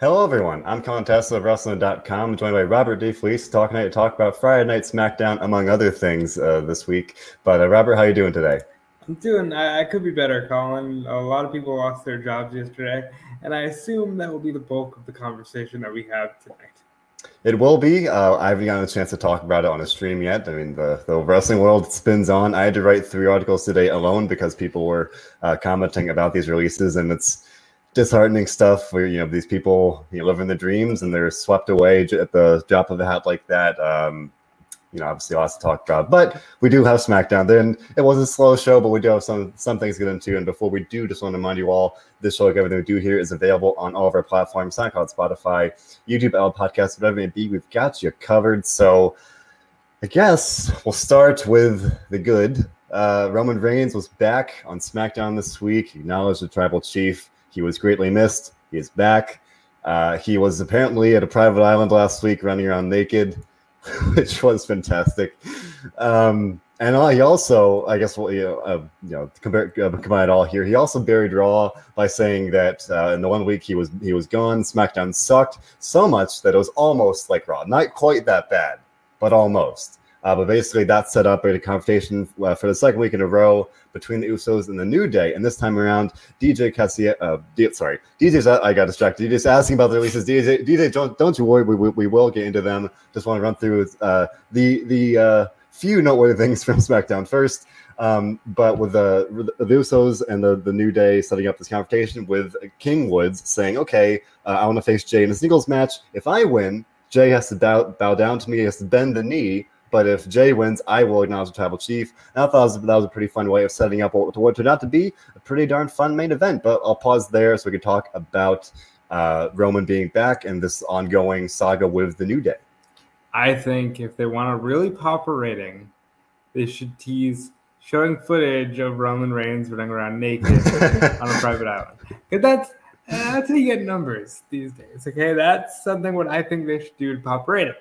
Hello, everyone. I'm Colin Tesla of Wrestling.com, joined by Robert D. DeFleece, talking to talk about Friday Night SmackDown, among other things, uh, this week. But uh, Robert, how are you doing today? I'm doing. I, I, could be better, Colin. A lot of people lost their jobs yesterday, and I assume that will be the bulk of the conversation that we have tonight. It will be. Uh, I haven't gotten a chance to talk about it on a stream yet. I mean, the, the wrestling world spins on. I had to write three articles today alone because people were uh, commenting about these releases, and it's disheartening stuff where you know these people you know, live in the dreams and they're swept away at the drop of a hat like that. Um, you know, obviously lots to talk about, but we do have SmackDown. Then it was a slow show, but we do have some some things to get into. And before we do, just want to remind you all, this show, like everything we do here, is available on all of our platforms: SoundCloud, Spotify, YouTube, Apple Podcasts, whatever it may be. We've got you covered. So, I guess we'll start with the good. Uh, Roman Reigns was back on SmackDown this week. He acknowledged the Tribal Chief he was greatly missed. He is back. Uh, he was apparently at a private island last week running around naked, which was fantastic. Um, and uh, he also, I guess, well, you know, uh, you know compare, uh, combine it all here. He also buried Raw by saying that uh, in the one week he was he was gone, SmackDown sucked so much that it was almost like Raw. Not quite that bad, but almost. Uh, but basically, that set up a confrontation uh, for the second week in a row between the Usos and the New Day. And this time around, DJ Cassia, uh, sorry, DJ's, I got distracted. DJ's asking about the releases. DJ, DJ don't, don't you worry, we, we, we will get into them. Just want to run through uh, the the uh, few noteworthy things from SmackDown first. Um, but with the, the Usos and the, the New Day setting up this confrontation with King Woods saying, okay, uh, I want to face Jay in a singles match. If I win, Jay has to bow, bow down to me, he has to bend the knee but if Jay wins, I will acknowledge the tribal chief. And I thought that was, that was a pretty fun way of setting up what, what turned out to be a pretty darn fun main event. But I'll pause there so we can talk about uh, Roman being back and this ongoing saga with the New Day. I think if they want to really pop a rating, they should tease showing footage of Roman Reigns running around naked on a private island. Because that's that's how you get numbers these days. Okay, that's something what I think they should do to pop rating.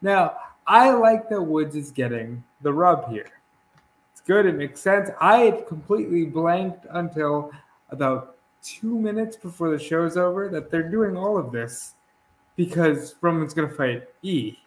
Now, I like that Woods is getting the rub here. It's good. It makes sense. I had completely blanked until about two minutes before the show's over that they're doing all of this because Roman's going to fight E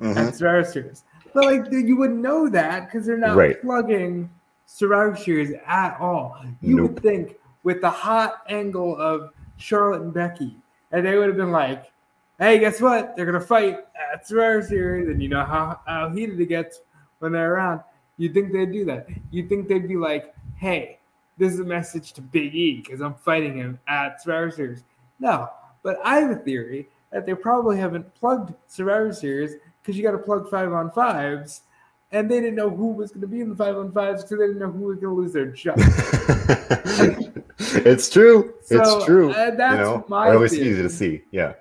mm-hmm. at Survivor Series. But like you wouldn't know that because they're not right. plugging Survivor Series at all. You nope. would think with the hot angle of Charlotte and Becky, and they would have been like, hey, guess what? They're gonna fight at Survivor Series, and you know how, how heated it gets when they're around. You think they'd do that? You think they'd be like, hey, this is a message to Big E because I'm fighting him at Survivor Series. No, but I have a theory that they probably haven't plugged Survivor Series because you got to plug five on fives, and they didn't know who was going to be in the five on fives because they didn't know who was going to lose their job. it's true. So, it's true. Uh, that's you know, my. Or at easy to see. Yeah.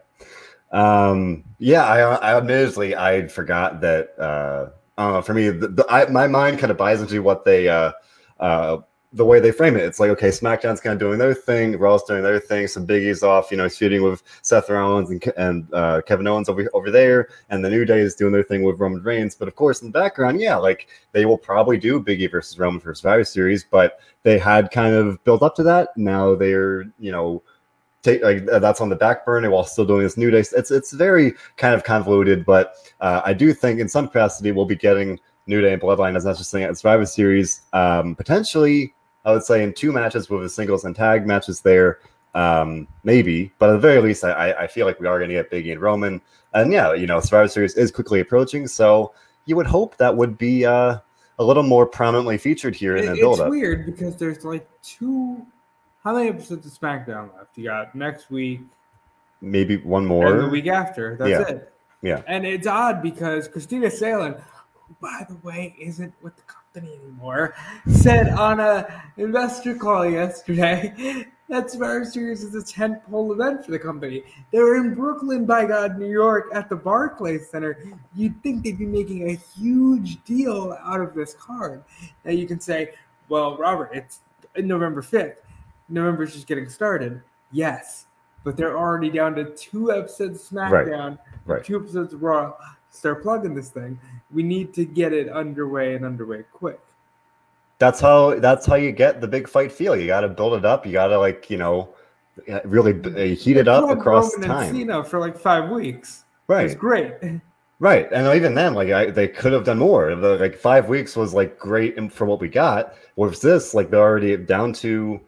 Um, yeah, I, I admittedly I forgot that. Uh. For me, the, the, I, my mind kind of buys into what they, uh, uh, the way they frame it. It's like, okay, SmackDown's kind of doing their thing, Raw's doing their thing. Some Big E's off, you know, shooting with Seth Rollins and, and uh, Kevin Owens over over there, and the New Day is doing their thing with Roman Reigns. But of course, in the background, yeah, like they will probably do Biggie versus Roman for Survivor Series, but they had kind of built up to that. Now they're, you know take like uh, that's on the back burner while still doing this new day. It's it's very kind of convoluted, but uh, I do think in some capacity we'll be getting New Day and Bloodline as saying at Survivor Series. Um, potentially, I would say in two matches with the singles and tag matches there. Um, maybe, but at the very least, I, I feel like we are going to get Biggie and Roman, and yeah, you know, Survivor Series is quickly approaching, so you would hope that would be uh, a little more prominently featured here in the build-up. It's weird because there's like two how many episodes of SmackDown left? You got next week, maybe one more, and the week after. That's yeah. it. Yeah. And it's odd because Kristina Salen, who by the way isn't with the company anymore, said on a investor call yesterday that Survivor Series is a tentpole event for the company. They were in Brooklyn, by God, New York, at the Barclays Center. You'd think they'd be making a huge deal out of this card. Now you can say, well, Robert, it's November 5th. November's just getting started. Yes, but they're already down to two episodes SmackDown, right. Two episodes Raw. Start plugging this thing. We need to get it underway and underway quick. That's how that's how you get the big fight feel. You got to build it up. You got to like you know really uh, heated up across Roman time. And Cena for like five weeks. Right, it's great. right, and even then, like I, they could have done more. The like five weeks was like great for what we got. Whereas this, like they're already down to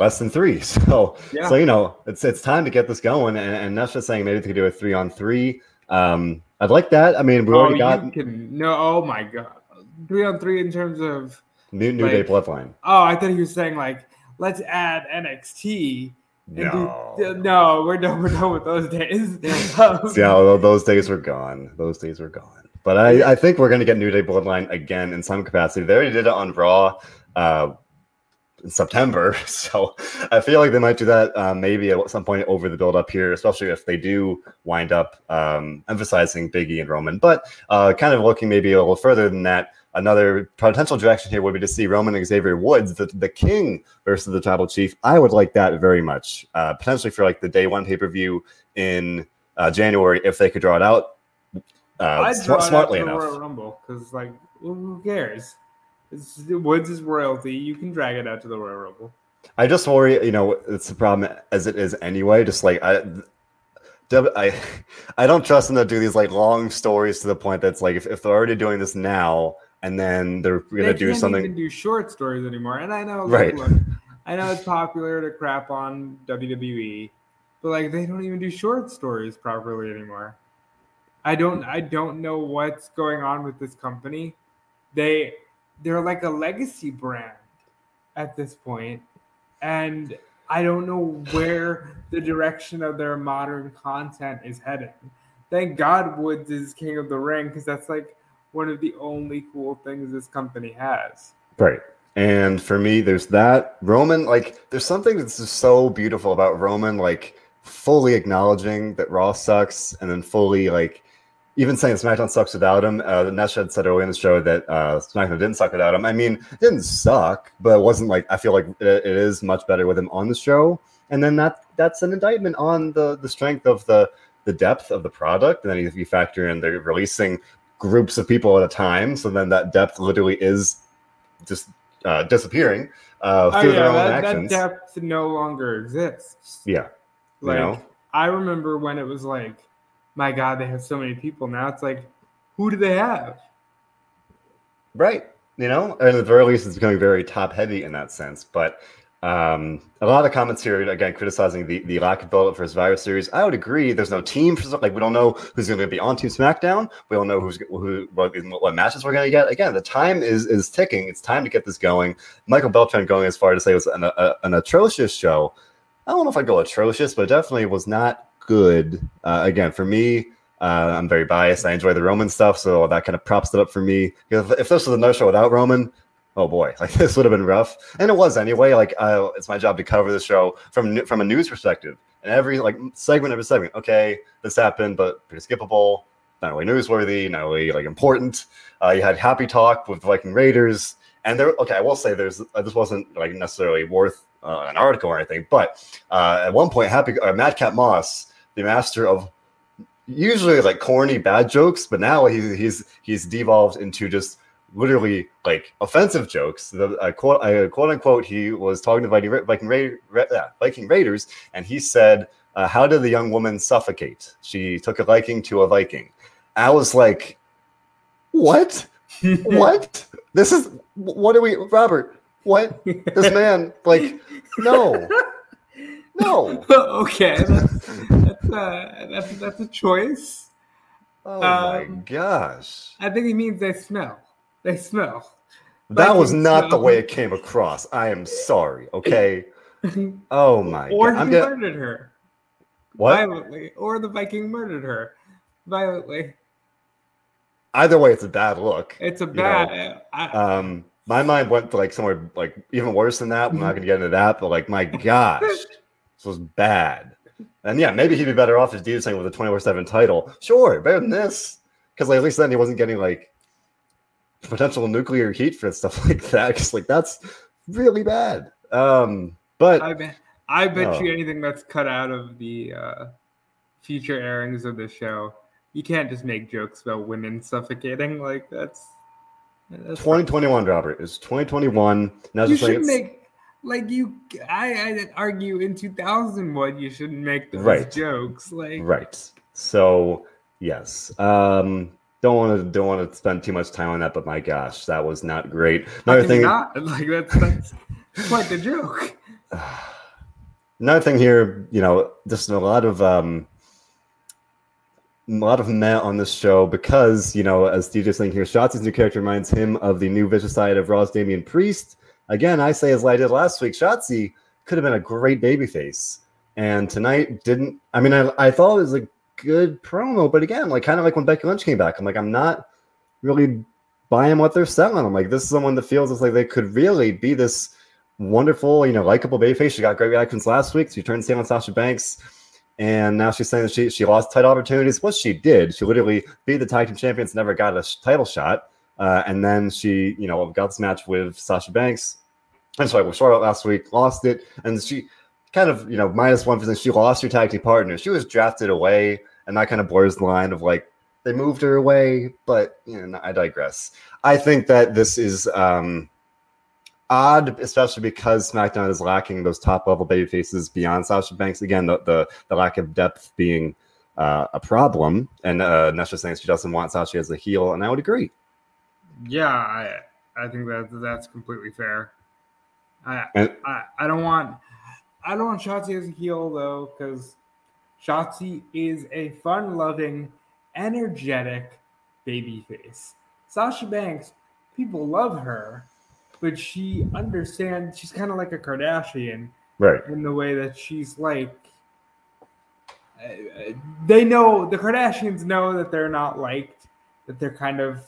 less than three. So, Yeah. so you know, it's it's time to get this going. And, and that's just saying maybe they could do a three on three. Um, I'd like that. I mean, we oh, already got can no. Oh my god, three on three in terms of. new New Day Bloodline. Oh, I thought he was saying like, let's add NXT. And No. do, no, we're done. We're done with those days. Um, See those days were gone. Those days were gone. But I, I think we're going to get New Day Bloodline again in some capacity. They already did it on Raw uh, in September, so I feel like they might do that uh, maybe at some point over the build up here, especially if they do wind up um, emphasizing Biggie and Roman. But uh, kind of looking maybe a little further than that. Another potential direction here would be to see Roman and Xavier Woods, the, the King versus the Tribal Chief. I would like that very much, uh, potentially for like the day one pay per view in uh, January if they could draw it out uh, I'd draw it out smartly to the enough. Royal Rumble because, like, who cares? It's, Woods is royalty. You can drag it out to the Royal Rumble. I just worry, you know, it's the problem as it is anyway. Just like I, I, I don't trust them to do these like long stories to the point that's like if, if they're already doing this now and then they're gonna they do something. even do short stories anymore. And I know, like, Right. look, I know it's popular to crap on WWE, but like they don't even do short stories properly anymore. I don't, I don't know what's going on with this company. They, they're like a legacy brand at this point, and I don't know where the direction of their modern content is heading. Thank God Woods is King of the Ring because that's like one of the only cool things this company has. Right. And for me, there's that Roman. Like, there's something that's just so beautiful about Roman, like fully acknowledging that Raw sucks, and then fully like even saying SmackDown sucks without him. Uh, Nesha had said earlier in the show that uh, SmackDown didn't suck without him. I mean, it didn't suck, but it wasn't like I feel like it, it is much better with him on the show. And then that that's an indictment on the the strength of the the depth of the product. And then if you factor in they're releasing groups of people at a time, so then that depth literally is just uh, disappearing uh, Oh through yeah, their own that, that depth no longer exists. yeah, you Like know? I remember when it was like, my God, they have so many people now. It's like, who do they have? right. You know, and at the very least, it's becoming very top heavy in that sense. But um, a lot of comments here again criticizing the, the lack of build up for Survivor Series. I would agree. There's no team for like we don't know who's going to be on Team SmackDown. We don't know who's who what, what matches we're going to get. Again, the time is is ticking. It's time to get this going. Michael Beltran going as far to say it was an, a, an atrocious show. I don't know if I go atrocious, but definitely was not good. Uh, again, for me, uh, I'm very biased. I enjoy the Roman stuff, so that kind of props it up for me. If, if this was another show without Roman, oh boy, like this would have been rough, and it was anyway. Like uh, it's my job to cover the show from from a news perspective, and every like segment of a segment. Okay, this happened, but pretty skippable. Not really newsworthy, not really like important. Uh, you had happy talk with Viking Raiders, and there. Okay, I will say there's uh, this wasn't like necessarily worth uh, an article or anything, but uh, at one point, Happy uh, Madcap Moss, the master of usually like corny bad jokes, but now he, he's he's devolved into just literally like offensive jokes. The uh, quote, uh, quote unquote, he was talking to Viking, Viking, Ra- Ra- uh, Viking Raiders, and he said, uh, "How did the young woman suffocate? She took a liking to a Viking." I was like, "What? what? This is what are we, Robert? What? This man like no." No. okay, that's that's, that's a choice. Oh my Um, gosh. I think he means they smell. They smell. That was Vikings not the way it came across. I am sorry. Okay. Oh my or god. I'm he gonna, murdered her what? violently, or the Viking murdered her violently. Either way, it's a bad look. It's a know, bad. I, Um, my mind went to like somewhere like even worse than that. I'm not gonna get into that, but like my gosh, this was bad. And yeah, maybe he'd be better off as Dean saying with a 24 7 title. Sure, better than this. Because like, at least then he wasn't getting like potential nuclear heat for stuff like that. Because like that's really bad. Um, but I bet. I bet Oh. you anything that's cut out of the uh, future airings of the show, you can't just make jokes about women suffocating. Like that's. that's 2021, Robert. It's 2021. Now you just like should make. Like you, I, I argue in 2001 you shouldn't make those Right. jokes. Like, Right. So yes. Um don't want to don't want to spend too much time on that, but my gosh, that was not great. Another thing not like that's that's quite the joke. another thing here, you know, just a lot of um a lot of meh on this show because, you know, as DJ's saying here, Shotzi's new character reminds him of the new vicious side of Raw's Damian Priest. Again, I say as I did last week, Shotzi could have been a great babyface. And tonight didn't I mean I, I thought it was a good promo, but again, like kind of like when Becky Lynch came back, I'm like, I'm not really buying what they're selling. I'm like, this is someone that feels it's like they could really be this wonderful, you know, likable babyface. She got great reactions last week. She turned heel on Sasha Banks, and now she's saying that she she lost title opportunities. What she did, she literally beat the tag team champions, never got a title shot, uh, and then she, you know, got this match with Sasha Banks. I'm sorry, with Charlotte last week, lost it, and she kind of, you know, minus one percent. She lost her tag team partner. She was drafted away, and that kind of blurs the line of like they moved her away. But you know, I digress. I think that this is. um odd, especially because SmackDown is lacking those top level baby faces beyond Sasha Banks. Again, the the, the lack of depth being uh, a problem, and uh, Nesha saying she doesn't want Sasha as a heel, and I would agree. Yeah, I I think that that's completely fair. I And- I, I don't want I don't want Shotzi as a heel though, because Shotzi is a fun-loving, energetic babyface. Sasha Banks, people love her, but she understands she's kind of like a Kardashian Right. in the way that she's like they know the Kardashians know that they're not liked, that they're kind of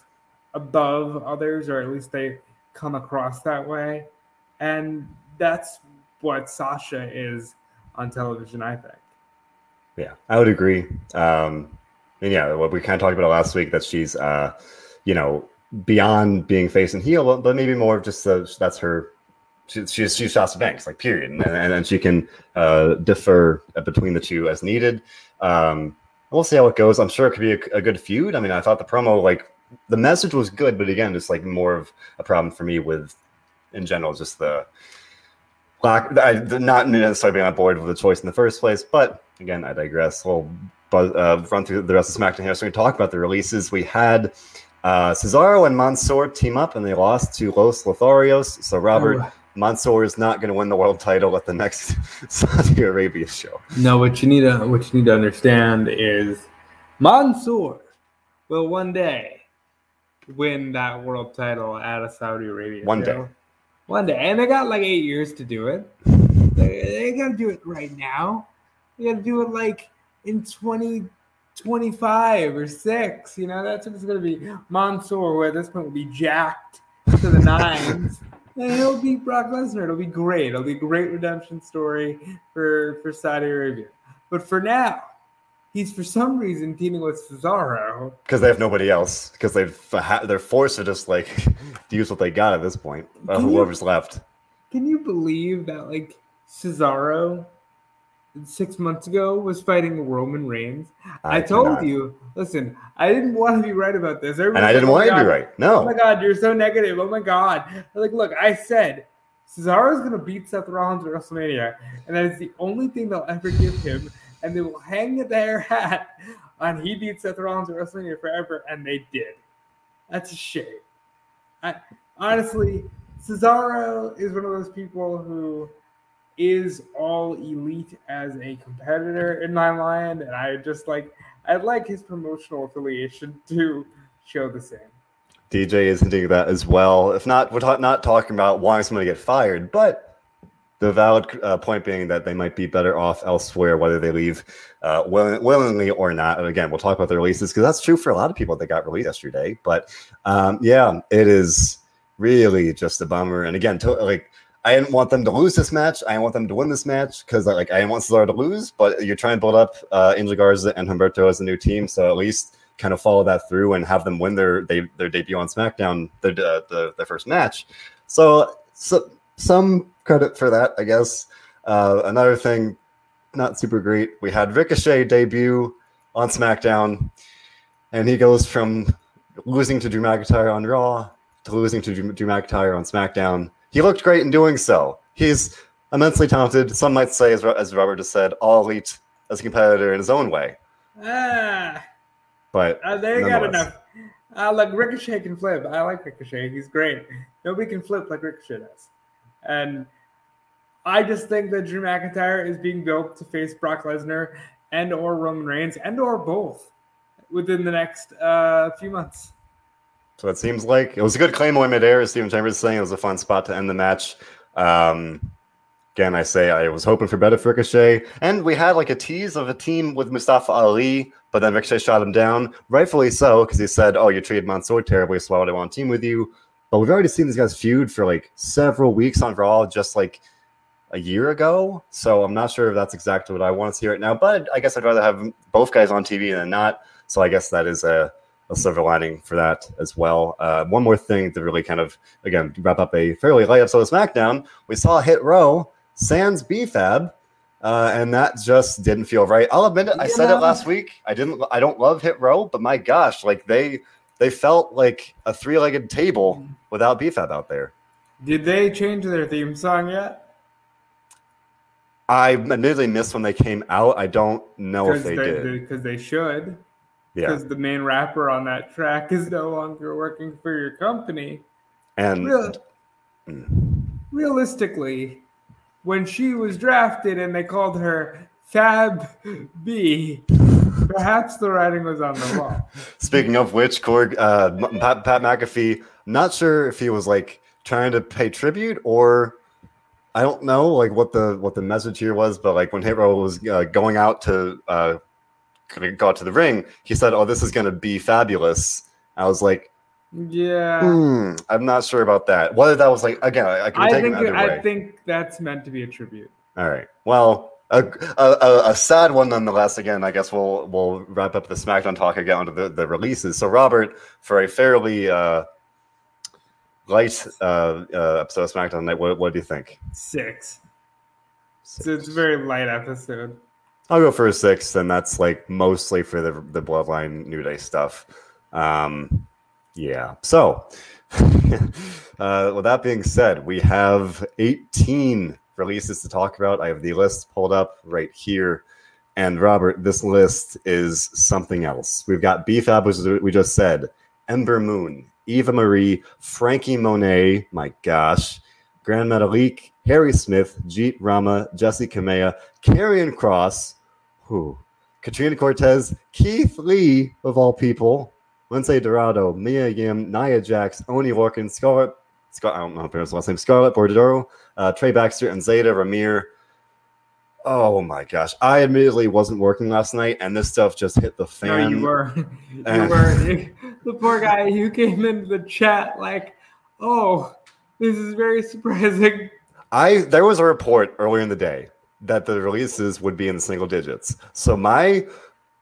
above others, or at least they come across that way, and that's what Sasha is on television. I think. Yeah, I would agree. Um, and yeah, what we kind of talked about last week that she's, uh, you know, beyond being face and heel, but maybe more of just uh, that's her. She, she's she's Sasha Banks, like period, and and, and she can uh, differ between the two as needed. Um, we'll see how it goes. I'm sure it could be a, a good feud. I mean, I thought the promo, like the message was good, but again, just like more of a problem for me with, in general, just the lack, I, the not necessarily being on board with the choice in the first place. But again, I digress. We'll buzz, uh, run through the rest of SmackDown here. So we talk about the releases. We had uh, Cesaro and Mansoor team up, and they lost to Los Lotharios. So Robert Oh. Mansoor is not going to win the world title at the next Saudi Arabia show. No, what you need to what you need to understand is Mansoor will one day win that world title out of Saudi Arabia. One day. One day. And they got like eight years to do it. They, they gotta do it right now. They gotta do it like in 2025 or six. You know, that's what it's gonna be. Mansoor, who at this point will be jacked to the nines. And he'll beat Brock Lesnar. It'll be great. It'll be a great redemption story for, for Saudi Arabia. But for now, he's for some reason teaming with Cesaro. Because they have nobody else. Because they've they're forced to just like use what they got at this point. Uh, Can you- whoever's left. Can you believe that like Cesaro six months ago was fighting Roman Reigns? I, told cannot. you. Listen, I didn't want to be right about this. and I didn't want you to be right. No. Oh my god, you're so negative. Oh my god. Like, look, I said Cesaro's gonna beat Seth Rollins at WrestleMania, and that is the only thing they'll ever give him, and they will hang their hat on he beat Seth Rollins at WrestleMania forever, and they did. That's a shame. I honestly, Cesaro is one of those people who is all elite as a competitor in my mind, and I just like I'd like his promotional affiliation to show the same. DJ is at that as well. If not, we're ta- not talking about wanting someone to get fired, but the valid uh, point being that they might be better off elsewhere, whether they leave uh, will- willingly or not. And again, we'll talk about the releases because that's true for a lot of people that got released yesterday. But um, yeah, it is really just a bummer. And again, to, like I didn't want them to lose this match. I didn't want them to win this match because like I didn't want Cesaro to lose. But you're trying to build up uh, Angel Garza and Humberto as a new team, so at least kind of follow that through and have them win their they, their debut on SmackDown, their uh, the, their first match. So, so some credit for that, I guess. Uh, another thing, not super great. We had Ricochet debut on SmackDown, and he goes from losing to Drew McIntyre on Raw to losing to Drew, Drew McIntyre on SmackDown. He looked great in doing so. he's immensely talented. Some might say, as, as Robert just said, all elite as a competitor in his own way. Ah, But uh, they got enough. Uh, look, Ricochet can flip. I like Ricochet. He's great. Nobody can flip like Ricochet does. And I just think that Drew McIntyre is being built to face Brock Lesnar and or Roman Reigns and or both within the next uh, few months. So it seems like it was a good claymore midair, as Stephen Chambers saying. It was a fun spot to end the match. Um, again, I say I was hoping for better for Ricochet. And we had like a tease of a team with Mustafa Ali, but then Ricochet shot him down. Rightfully so, because he said, Oh, you treated Mansoor terribly, so why would I want to team with you? But we've already seen these guys feud for like several weeks on Raw, just like a year ago. So I'm not sure if that's exactly what I want to see right now. But I guess I'd rather have both guys on TV than not. So I guess that is a a silver lining for that as well. Uh, one more thing to really kind of again wrap up a fairly light episode of SmackDown. We saw Hit Row Sans BFAB, uh, and that just didn't feel right. I'll admit it. I said it last week. I didn't. I don't love Hit Row, but my gosh, like they they felt like a three legged table without BFAB out there. Did they change their theme song yet? I admittedly missed when they came out. I don't know if they, did. Because they should. yeah, Because the main rapper on that track is no longer working for your company. and Real, Mm. realistically, when she was drafted and they called her Fab B, perhaps the writing was on the wall. Speaking of which, Korg, uh, Pat, Pat McAfee, not sure if he was like trying to pay tribute or I don't know like what the what the message here was, but like when Hero was uh, going out to uh, gonna go out to the ring, he said, "Oh, this is gonna be fabulous." I was like, Yeah. hmm, I'm not sure about that. Whether that was like again, I, I can I take it think way. I think that's meant to be a tribute. All right. Well, a, a, a, sad one nonetheless. Again, I guess we'll we'll wrap up the SmackDown talk again onto the, the releases. So, Robert, for a fairly uh, light uh, uh, episode of SmackDown night, what, what do you think? Six. So it's a very light episode. I'll go for a six, and that's like mostly for the the Bloodline New Day stuff. Um, yeah. So, uh, with that being said, we have 18 releases to talk about. I have the list pulled up right here. And Robert, this list is something else. We've got BFAB, which is we just said, Ember Moon, Eva Marie, Frankie Monet, my gosh, Gran Metalik, Harry Smith, Jeet Rama, Jessi Kamea, Karrion Kross, who, Katrina Cortez, Keith Lee, of all people, Lince Dorado, Mia Yim, Nia Jax, Oney Lorcan, Scarlett, Scar- I don't know pronounce the last name, Scarlett Bordeaux, uh, Trey Baxter, and Zayda Ramier. Oh my gosh. I admittedly wasn't working last night, and this stuff just hit the No, fan. you were. You were. The poor guy, who came into the chat like, oh, this is very surprising. I there was a report earlier in the day that the releases would be in the single digits. So my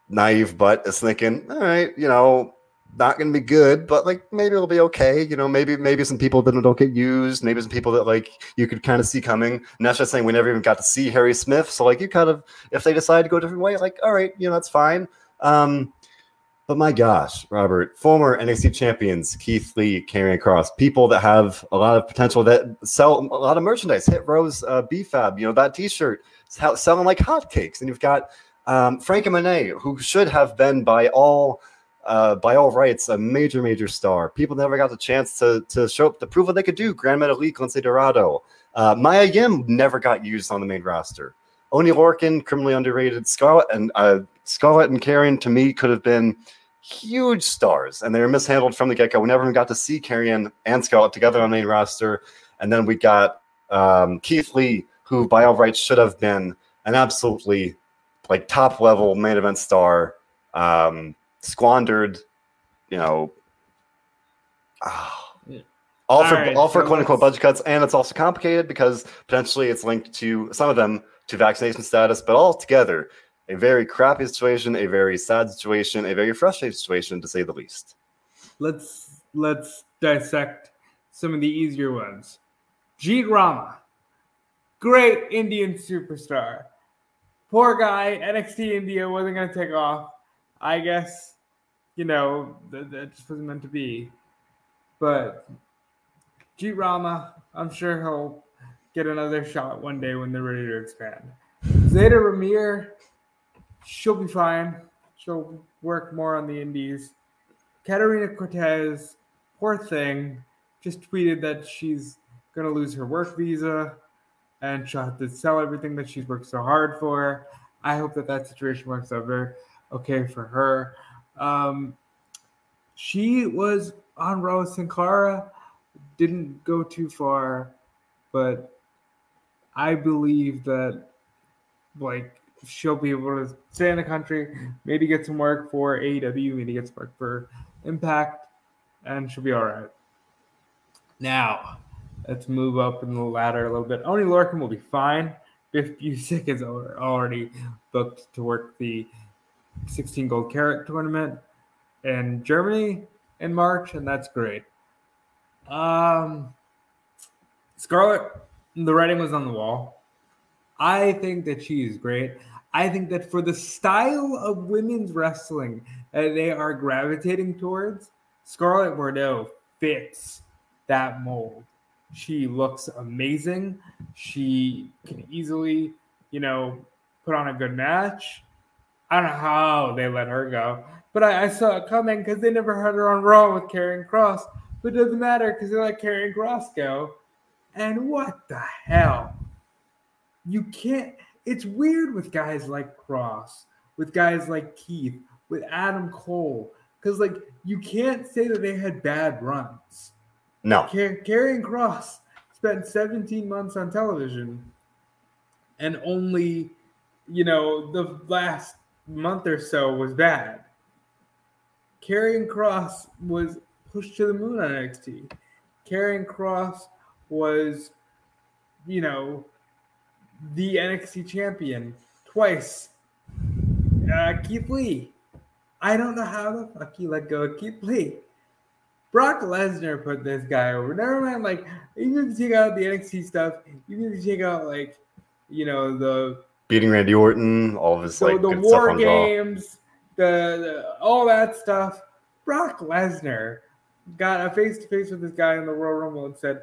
naive butt is thinking, all right, you know, not gonna be good, but like maybe it'll be okay. You know, maybe maybe some people that don't get used, maybe some people that like you could kind of see coming. And that's just saying we never even got to see Harry Smith. So like you kind of if they decide to go a different way, like all right, you know, that's fine. Um but my gosh, Robert, former NXT champions Keith Lee, Karrion Kross, people that have a lot of potential that sell a lot of merchandise. Hit Row's uh, BFAB, you know that T-shirt selling like hotcakes, and you've got um, Frankie Monet, who should have been by all uh, by all rights a major major star. People never got the chance to to show up to prove what they could do. Gran Metalik, Lince Dorado, uh, Maya Yim never got used on the main roster. Oney Lorcan, criminally underrated. Scarlett and uh, Scarlett and Karrion to me could have been huge stars, and they were mishandled from the get go. We never even got to see Karrion and Scarlett together on the main roster. And then we got um, Keith Lee, who by all rights should have been an absolutely like top level main event star, um, squandered, you know. ah, Yeah. all for All right, all for so quote unquote budget cuts, and it's also complicated because potentially it's linked to some of them to vaccination status, but all together a very crappy situation, a very sad situation, a very frustrating situation to say the least. Let's let's dissect some of the easier ones. Jeet Rama, great Indian superstar. Poor guy, NXT India wasn't gonna take off. I guess, you know, that, that just wasn't meant to be. But Jeet Rama, I'm sure he'll get another shot one day when they're ready to expand. Zayda Ramier, she'll be fine. She'll work more on the indies. Katarina Cortez, poor thing, just tweeted that she's gonna lose her work visa and she'll have to sell everything that she's worked so hard for. I hope that that situation works out very okay for her. Um, she was on Rose and Clara, didn't go too far, but I believe that like she'll be able to stay in the country, maybe get some work for AEW, maybe get some work for Impact, and she'll be all right. Now, let's move up in the ladder a little bit. Oney Lorcan will be fine. Biff Busick is already booked to work the 16 Gold Carat tournament in Germany in March, and that's great. Um, Scarlett, the writing was on the wall. I think that she is great. I think that for the style of women's wrestling that they are gravitating towards, Scarlett Bordeaux fits that mold. She looks amazing. She can easily, you know, put on a good match. I don't know how they let her go, but I, I saw it coming because they never had her on Raw with Karrion Kross. But it doesn't matter because they let Karrion Kross go. And what the hell? You can't. It's weird with guys like Kross, with guys like Keith, with Adam Cole, because like you can't say that they had bad runs. No. Car- Kross spent 17 months on television, and only, you know, the last month or so was bad. Karrion Kross was pushed to the moon on NXT. Karrion Kross was, you know, the NXT champion twice. Uh, Keith Lee. I don't know how the fuck you let go of Keith Lee. Brock Lesnar put this guy over. Never mind, like, even if you take out the NXT stuff, even if you take out, like, you know, the beating Randy Orton, all of his so like the good war games, the, the all that stuff. Brock Lesnar got a face to face with this guy in the Royal Rumble and said,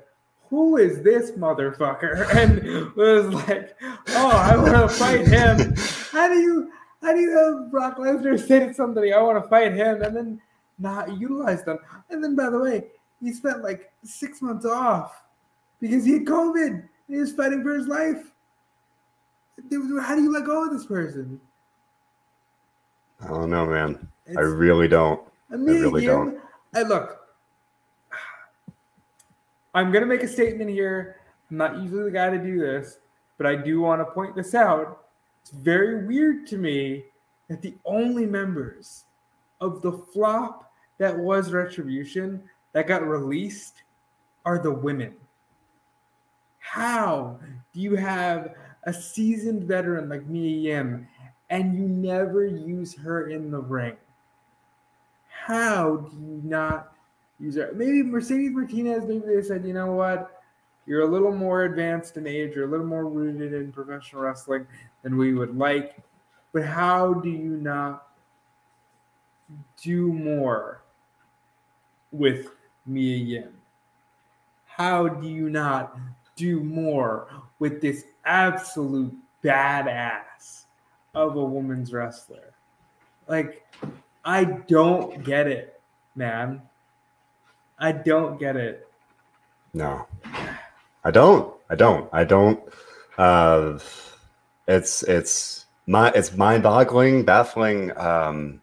"Who is this motherfucker?" And was like, "Oh, I want to fight him." How do you how do you have Brock Lesnar say to somebody, "I want to fight him," and then not utilize them? And then, by the way, he spent like six months off because he had COVID. And he was fighting for his life. How do you let go of this person? I don't know, man. I really don't. I mean, really don't. I look. I'm gonna make a statement here. I'm not usually the guy to do this, but I do want to point this out. It's very weird to me that the only members of the flop that was Retribution that got released are the women. How do you have a seasoned veteran like Mia Yim and you never use her in the ring? How do you not use her? Maybe Mercedes Martinez, maybe they said, you know what? You're a little more advanced in age, you're a little more rooted in professional wrestling than we would like. But how do you not do more with Mia Yim? How do you not do more with this absolute badass of a woman's wrestler? Like, I don't get it, man. I don't get it. No, I don't. I don't. I don't. Uh, it's it's my it's mind-boggling, baffling. Um,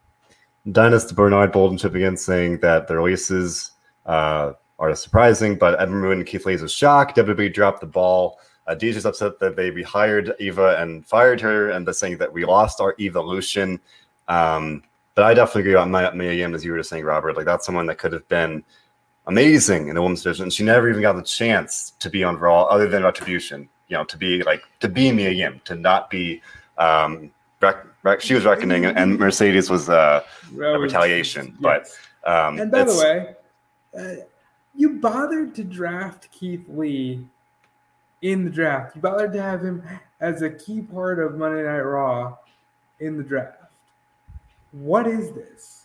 Dennis Bernard Bolden chipping in saying that the releases uh, are surprising, but Ember Moon and Keith Lee is a shock. WWE dropped the ball. Uh, DJ's upset that they rehired Eva and fired her, and they're saying that we lost our evolution. Um, but I definitely agree Mia Mia Yim, as you were just saying, Robert. Like that's someone that could have been amazing in the women's division. She never even got the chance to be on Raw, other than Retribution. You know, to be like to be Mia Yim, to not be. Um, rec- rec- she was reckoning, and Mercedes was uh, was- retaliation, but, um, and by the way, uh, you bothered to draft Keith Lee in the draft. You bothered to have him as a key part of Monday Night Raw in the draft. What is this?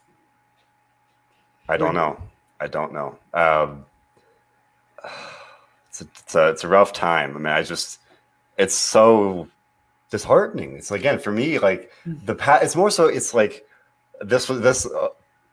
I don't know. I don't know. Um, it's a, it's a, it's a rough time. I mean, I just it's so disheartening. It's again for me like the pat. It's more so. It's like this was this uh,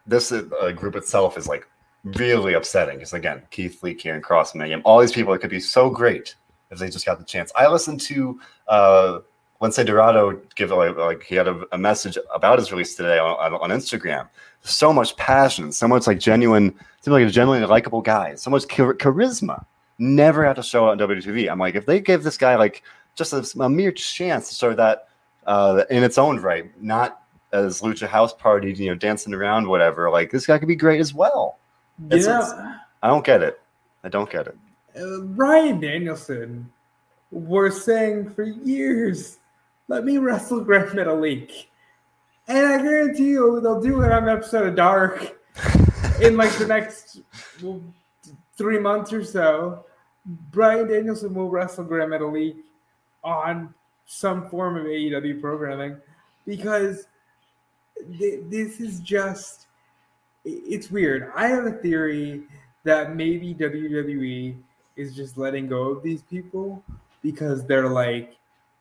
this uh, group itself is like really upsetting. Because again, Keith Lee, Karrion Kross, Megan, all these people. It could be so great if they just got the chance. I listened to uh, Lince Dorado give like, like he had a, a, message about his release today on, on, Instagram. So much passion, so much like genuine, seems like a genuinely likable guy, so much char- charisma. Never had to show on WTV. I'm like, if they gave this guy like just a, a mere chance to show that uh, in its own right, not as Lucha House Party, you know, dancing around, whatever. Like this guy could be great as well. Yeah, it's, I don't get it. I don't get it. Uh, Bryan Danielson was saying for years, "Let me wrestle Gran Metalik," and I guarantee you they'll do it on an episode of Dark in like the next well, three months or so. Bryan Danielson will wrestle Gran Metalik on some form of AEW programming because th- this is just it's weird. I have a theory that maybe WWE is just letting go of these people because they're like,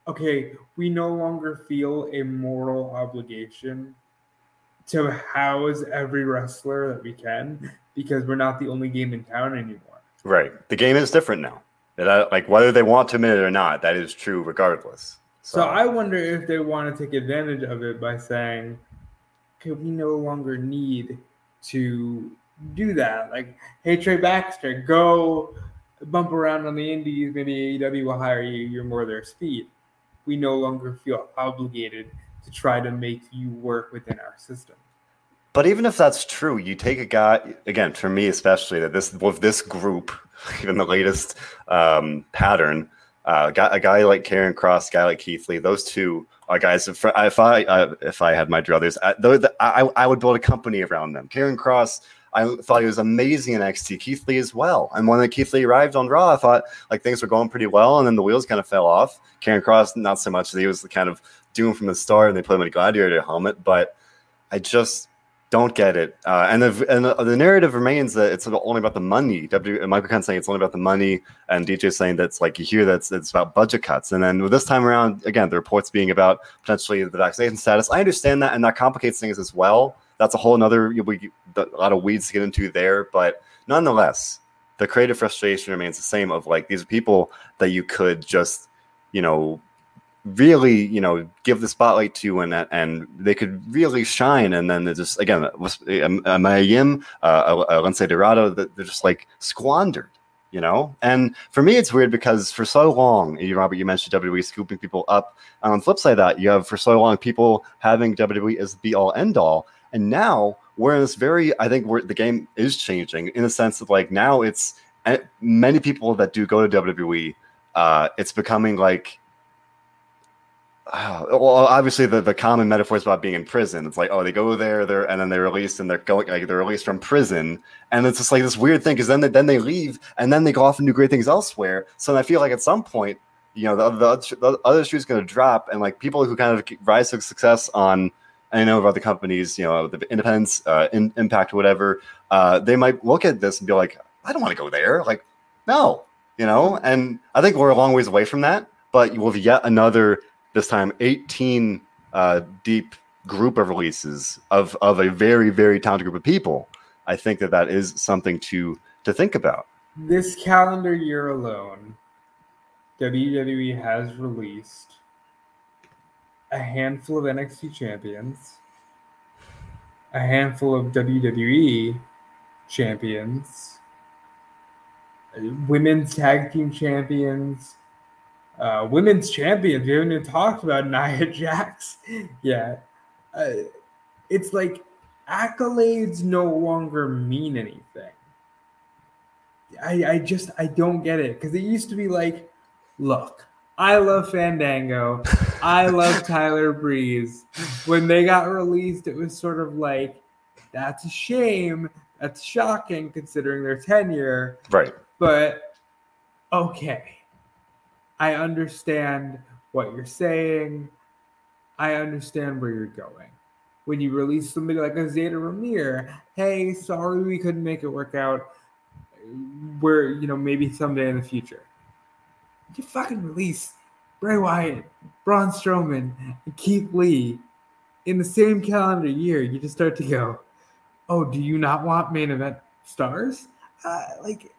okay, we no longer feel a moral obligation to house every wrestler that we can because we're not the only game in town anymore. Right. The game is different now. That, like whether they want to admit it or not, that is true regardless. So. so I wonder if they want to take advantage of it by saying, okay, we no longer need to do that. Like, hey, Trey Baxter, go bump around on the indies. Maybe AEW will hire you. You're more their speed. We no longer feel obligated to try to make you work within our system. But even if that's true, you take a guy again for me especially that this with this group, even the latest um, pattern, uh, a guy like Karrion Kross, guy like Keith Lee, those two are guys. If, I uh, if I had my druthers, I, I, I would build a company around them. Karrion Kross, I thought he was amazing in NXT. Keith Lee as well. And when Keith Lee arrived on Raw, I thought like things were going pretty well, and then the wheels kind of fell off. Karrion Kross, not so much. He was kind of doomed from the start, and they put him in a gladiator helmet. But I just don't get it. Uh, and the and the, the, narrative remains that it's only about the money. W Michael Khan saying it's only about the money, and DJ saying that's like you hear that's it's about budget cuts. And then this time around, again, the reports being about potentially the vaccination status. I understand that, and that complicates things as well. That's a whole another we, a lot of weeds to get into there, but nonetheless, the creative frustration remains the same. Of like these people that you could just you know really you know give the spotlight to and and they could really shine. And then they just again Mayim uh, Lince Dorado they're just like squandered you know? And for me it's weird because for so long you Robert you mentioned WWE scooping people up. And on the flip side of that you have for so long people having WWE as the be all end all and now we're in this very I think the game is changing in the sense of like now it's eh, many people that do go to WWE uh, it's becoming like uh, well, obviously the, the common metaphor is about being in prison. It's like, oh, they go there, they're and then they're released and they're going like they're released from prison, and it's just like this weird thing because then they, then they leave and then they go off and do great things elsewhere. So I feel like at some point, you know, the, the, the other going to drop, and like people who kind of rise to success on, I know of other companies, you know, the independence, uh, in, impact, whatever, uh, they might look at this and be like, I don't want to go there. Like, no, you know, and I think we're a long ways away from that. But with yet another this time 18 uh, deep group of releases of of a very very talented group of people i think that that is something to to think about this calendar year alone wwe has released a handful of nxt champions a handful of wwe champions women's tag team champions uh, women's champions. We haven't even talked about Nia Jax yet. Uh, it's like accolades no longer mean anything. I, I just I don't get it because it used to be like, look, I love Fandango, I love Tyler Breeze. When they got released, it was sort of like, that's a shame. That's shocking considering their tenure. Right. But okay I understand what you're saying. I understand where you're going. When you release somebody like a Zayda Ramier, hey, sorry we couldn't make it work out. We're, you know maybe someday in the future, you fucking release Bray Wyatt, Braun Strowman, and Keith Lee in the same calendar year. You just start to go, oh, do you not want main event stars? Uh, like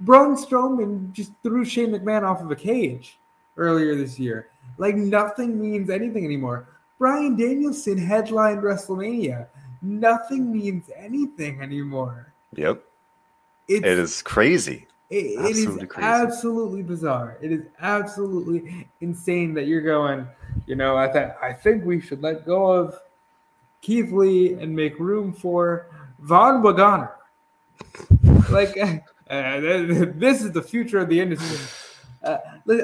Braun Strowman just threw Shane McMahon off of a cage earlier this year. Like nothing means anything anymore. Bryan Danielson headlined WrestleMania. Nothing means anything anymore. Yep. It's, it is crazy. It, it is crazy. absolutely bizarre. It is absolutely insane that you're going, you know, I, th- I think we should let go of Keith Lee and make room for Von Wagner. like, uh, this is the future of the industry. Uh,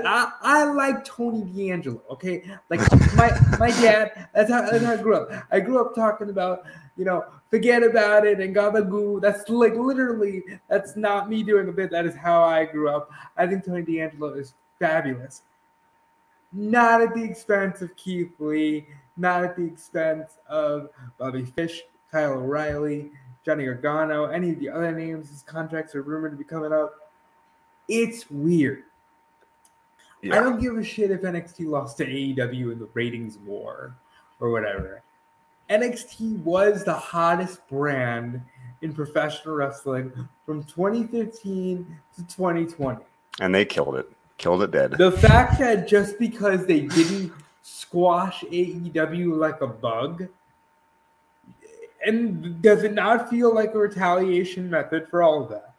I, I like Tony D'Angelo. Okay, like my my dad. That's how, that's how I grew up. I grew up talking about you know forget about it and gabagoo. That's like literally that's not me doing a bit. That is how I grew up. I think Tony D'Angelo is fabulous. Not at the expense of Keith Lee. Not at the expense of Bobby Fish, Kyle O'Reilly, Johnny Gargano, any of the other names. His contracts are rumored to be coming up. It's weird. Yeah. I don't give a shit if NXT lost to AEW in the ratings war or whatever. NXT was the hottest brand in professional wrestling from 2015 to 2020. And they killed it. Killed it dead. The fact that just because they didn't squash AEW like a bug, and does it not feel like a retaliation method for all of that?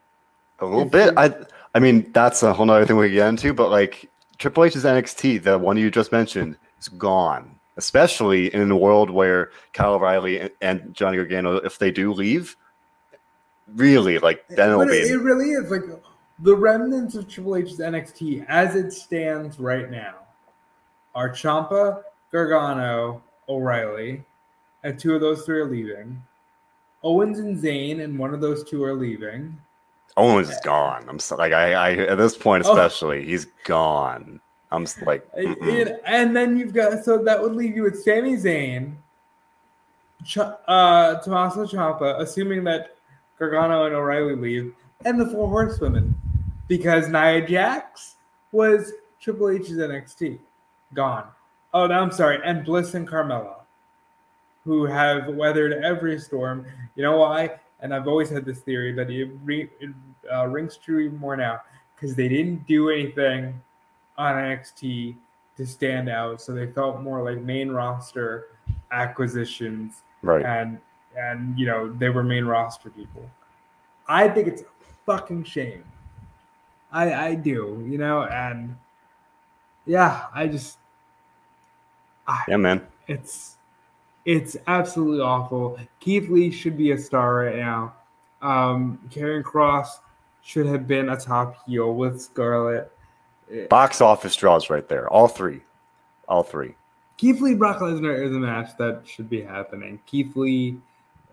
A little bit. I I mean, that's a whole other thing we get into, but like Triple H's NXT, the one you just mentioned, is gone. Especially in a world where Kyle O'Reilly and Johnny Gargano, if they do leave, really like then it'll be. It really is like the remnants of Triple H's NXT as it stands right now are Ciampa, Gargano, O'Reilly, and two of those three are leaving. Owens and Zayn, and one of those two are leaving. Owens is gone. I'm so, like I, I at this point oh. especially, oh. he's gone. I'm like, it, and then you've got so that would leave you with Sami Zayn, Ch- uh, Tommaso Ciampa, assuming that Gargano and O'Reilly leave, and the Four Horsewomen, because Nia Jax was Triple H's NXT, gone. Oh, no, I'm sorry, and Bliss and Carmella, who have weathered every storm. You know why? and I've always had this theory, but it, re, it uh, rings true even more now because they didn't do anything on NXT to stand out, so they felt more like main roster acquisitions, right? And and you know they were main roster people. I think it's a fucking shame. I I do, you know, and yeah, I just I, yeah, man. It's it's absolutely awful. Keith Lee should be a star right now. Um, Karrion Kross should have been a top heel with Scarlett. Box office draws right there. All three. All three. Keith Lee, Brock Lesnar is a match that should be happening. Keith Lee,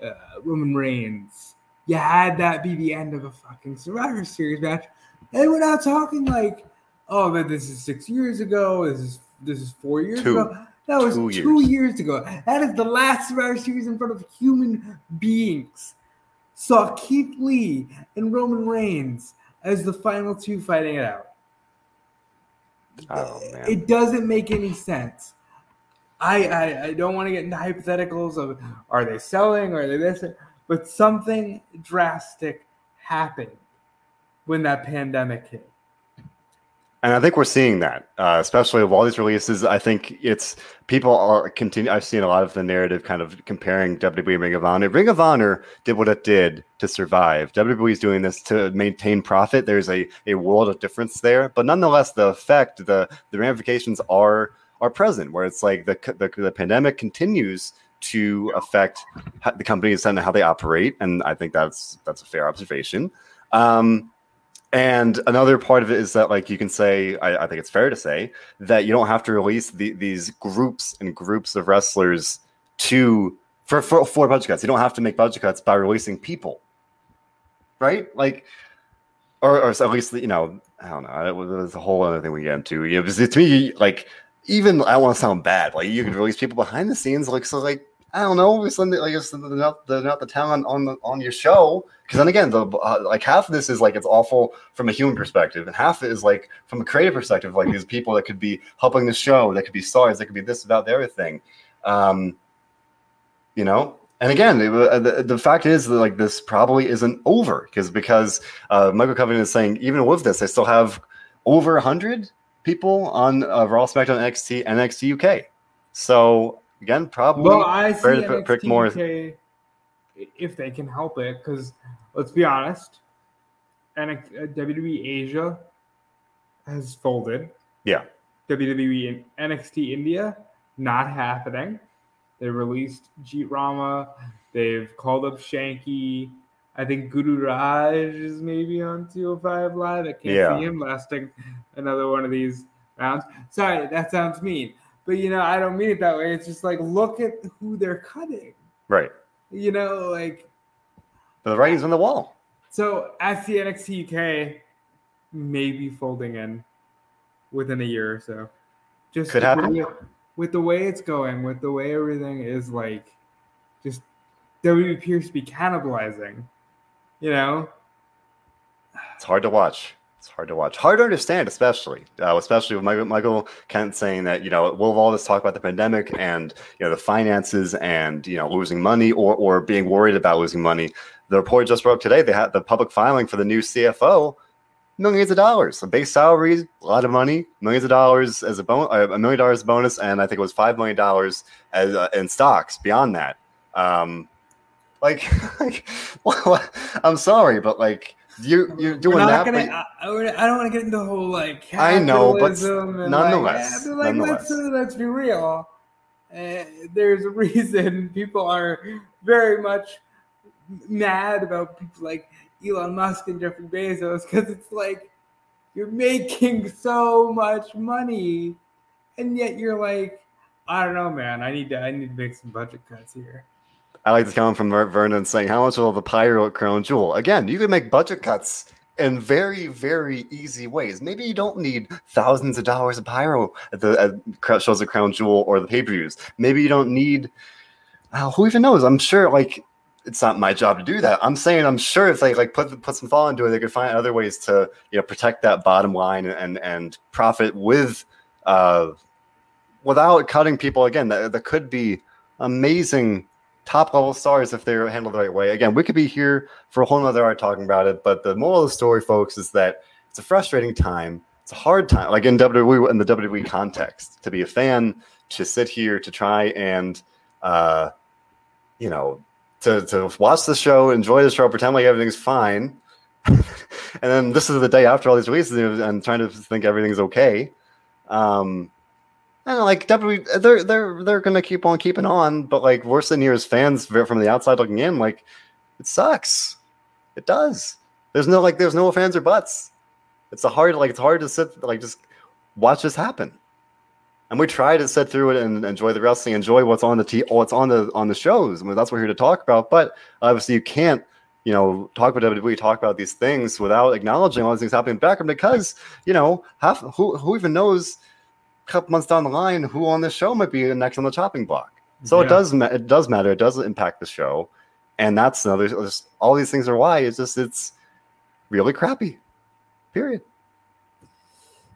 uh, Roman Reigns. You had that be the end of a fucking Survivor Series match. And we're not talking like, oh, man, this is six years ago. This is this is four years Two. ago. That was two, two years. years. ago. That is the last Survivor Series in front of human beings. Saw Keith Lee and Roman Reigns as the final two fighting it out. Oh. It doesn't make any sense. I, I, I don't want to get into hypotheticals of are they selling or are they this, but something drastic happened when that pandemic hit. And I think we're seeing that, uh, especially of all these releases. I think it's people are continue. I've seen a lot of the narrative kind of comparing WWE Ring of Honor. Ring of Honor did what it did to survive. WWE is doing this to maintain profit. There's a, a world of difference there, but nonetheless, the effect, the the ramifications are are present. Where it's like the the, the pandemic continues to affect the companies and how they operate, and I think that's that's a fair observation. Um, and another part of it is that, like, you can say, I, I think it's fair to say that you don't have to release the, these groups and groups of wrestlers to for, for for budget cuts. You don't have to make budget cuts by releasing people, right? Like, or, or at least you know, I don't know. There's a whole other thing we get into. You know, to me, like, even I want to sound bad. Like, you can release people behind the scenes, like, so like I don't know, something like they're not, they're not the talent on the on your show. Because then again, the uh, like half of this is like it's awful from a human perspective, and half is like from a creative perspective, like these people that could be helping the show, that could be stars, that could be this about the other thing. Um, you know, and again, the, the, fact is that like this probably isn't over because because uh, Michael Covington is saying even with this, they still have over hundred people on uh, Raw, SmackDown, NXT, NXT UK. So again, probably well, I see NXT more. UK if they can help it, because let's be honest, and uh, WWE Asia has folded. Yeah. WWE NXT India not happening. They released Jeet Rama. They've called up Shanky. I think Guru Raaj is maybe on 205 Live. I can't yeah. see him lasting another one of these rounds. Sorry, that sounds mean. But, you know, I don't mean it that way. It's just like, look at who they're cutting. Right. You know, like. The writing's on the wall. So, as the NXT UK, maybe folding in within a year or so. Just could happen with the way it's going, with the way everything is like, just WWE appears to be cannibalizing. You know, it's hard to watch. It's hard to watch. Hard to understand, especially, uh, especially with Michael, Michael Kent saying that you know we'll have all this talk about the pandemic and you know the finances and you know losing money or or being worried about losing money. The report just broke today. They had the public filing for the new CFO millions of dollars. A base salary, a lot of money, millions of dollars as a bonus, a million dollars bonus, and I think it was five million dollars as uh, in stocks. Beyond that, um, like, like well, I'm sorry, but like you you're doing that. Gonna, but, I, I, don't want to get into the whole like I know, but nonetheless, like, like nonetheless. Let's, let's be real. Uh, there's a reason people are very much mad about people like Elon Musk and Jeffrey Bezos because it's like you're making so much money, and yet you're like, I don't know, man. I need to I need to make some budget cuts here. I like this comment from Vernon saying, "How much will the pyro at crown jewel?" Again, you can make budget cuts in very, very easy ways. Maybe you don't need thousands of dollars of pyro at the at shows of Crown Jewel or the pay per views. Maybe you don't need. Uh, who even knows? I'm sure, like it's not my job to do that. I'm saying I'm sure if they like put put some thought into it, they could find other ways to you know protect that bottom line and and profit with uh without cutting people again. That, that could be amazing top level stars if they're handled the right way. Again, we could be here for a whole nother hour talking about it, but the moral of the story, folks, is that it's a frustrating time. It's a hard time, like in WWE in the WWE context, to be a fan, to sit here to try and uh, you know to to watch the show, enjoy the show, pretend like everything's fine, and then this is the day after all these releases, and trying to think everything's okay. Um, and like WWE, they're they're they're gonna keep on keeping on, but like we're sitting here as fans from the outside looking in, like it sucks. It does. There's no like there's no fans or buts. It's a hard like it's hard to sit like just watch this happen and we try to sit through it and enjoy the wrestling, enjoy what's on the t- what's on the on the shows. I mean, that's what we're here to talk about. But obviously, you can't, you know, talk about WWE, talk about these things without acknowledging all these things happening in the background because you know, half who who even knows couple months down the line who on this show might be the next on the chopping block. So yeah. it does it does matter. It does impact the show, and that's another. All these things are why it's just it's really crappy. Period.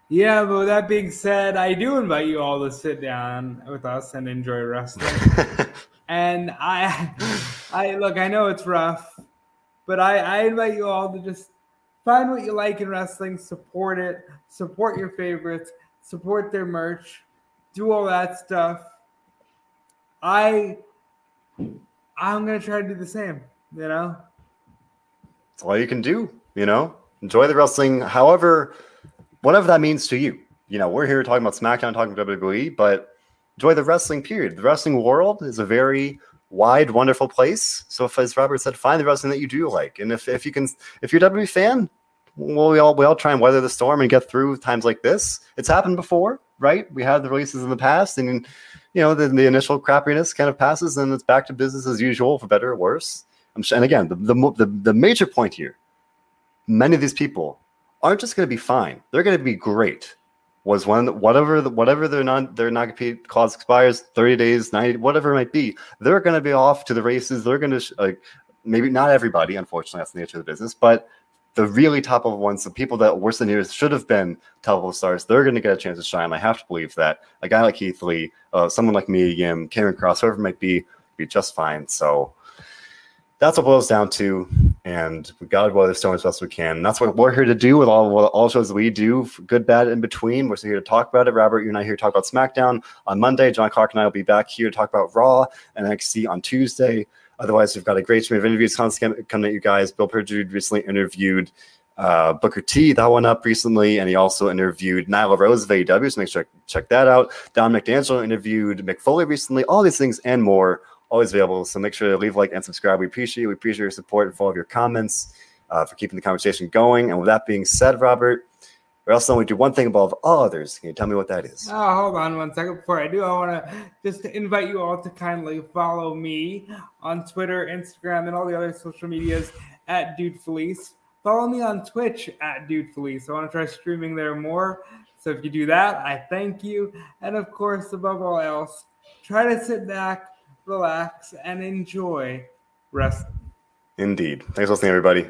Yeah, but that being said, I do invite you all to sit down with us and enjoy wrestling. and I, I look, I know it's rough, but I, I invite you all to just find what you like in wrestling, support it, support your favorites, support their merch, do all that stuff. I, I'm gonna try to do the same. You know, it's all you can do. You know, enjoy the wrestling, however whatever that means to you. You know, we're here talking about SmackDown, talking about WWE, but enjoy the wrestling period. The wrestling world is a very wide, wonderful place. So, if, as Robert said, find the wrestling that you do like, and if, if you can, if you're a WWE fan, well, we all we all try and weather the storm and get through times like this. It's happened before, right? We had the releases in the past, and you know the, the initial crappiness kind of passes, and it's back to business as usual, for better or worse. and again, the, the the the major point here: many of these people aren't just going to be fine; they're going to be great. was one whatever the, whatever their non their non compete clause expires, thirty days, ninety, whatever it might be. They're going to be off to the races. They're going to like maybe not everybody, unfortunately, that's the nature of the business, but the really top level ones, the people that worse than years should have been top level stars, they're going to get a chance to shine. I have to believe that a guy like Keith Lee, uh, someone like Mia Yim, Karrion Kross, whoever it might be, be just fine. So that's what boils down to. And we got to weather the as best we can. And that's what we're here to do with all all shows we do, good, bad, in between. We're here to talk about it. Robert, you and I here to talk about SmackDown on Monday. John Clark and I will be back here to talk about Raw and NXT on Tuesday. Otherwise, we've got a great stream of interviews coming at you guys. Bill Perdue recently interviewed uh, Booker T, that one up recently, and he also interviewed Nyla Rose of AEW, so make sure to check that out. Don McDaniel interviewed Mick Foley recently. All these things and more always available. So make sure to leave like and subscribe. We appreciate it. We appreciate your support and all of your comments uh, for keeping the conversation going. And with that being said, Robert, we also only do one thing above all others. Can you tell me what that is? Oh, hold on one second. Before I do, I want to just invite you all to kindly follow me on Twitter, Instagram, and all the other social medias at Dude Felice. Follow me on Twitch at Dude Felice. I want to try streaming there more. So if you do that, I thank you. And of course, above all else, try to sit back, relax, and enjoy wrestling. Indeed. Thanks for listening, everybody.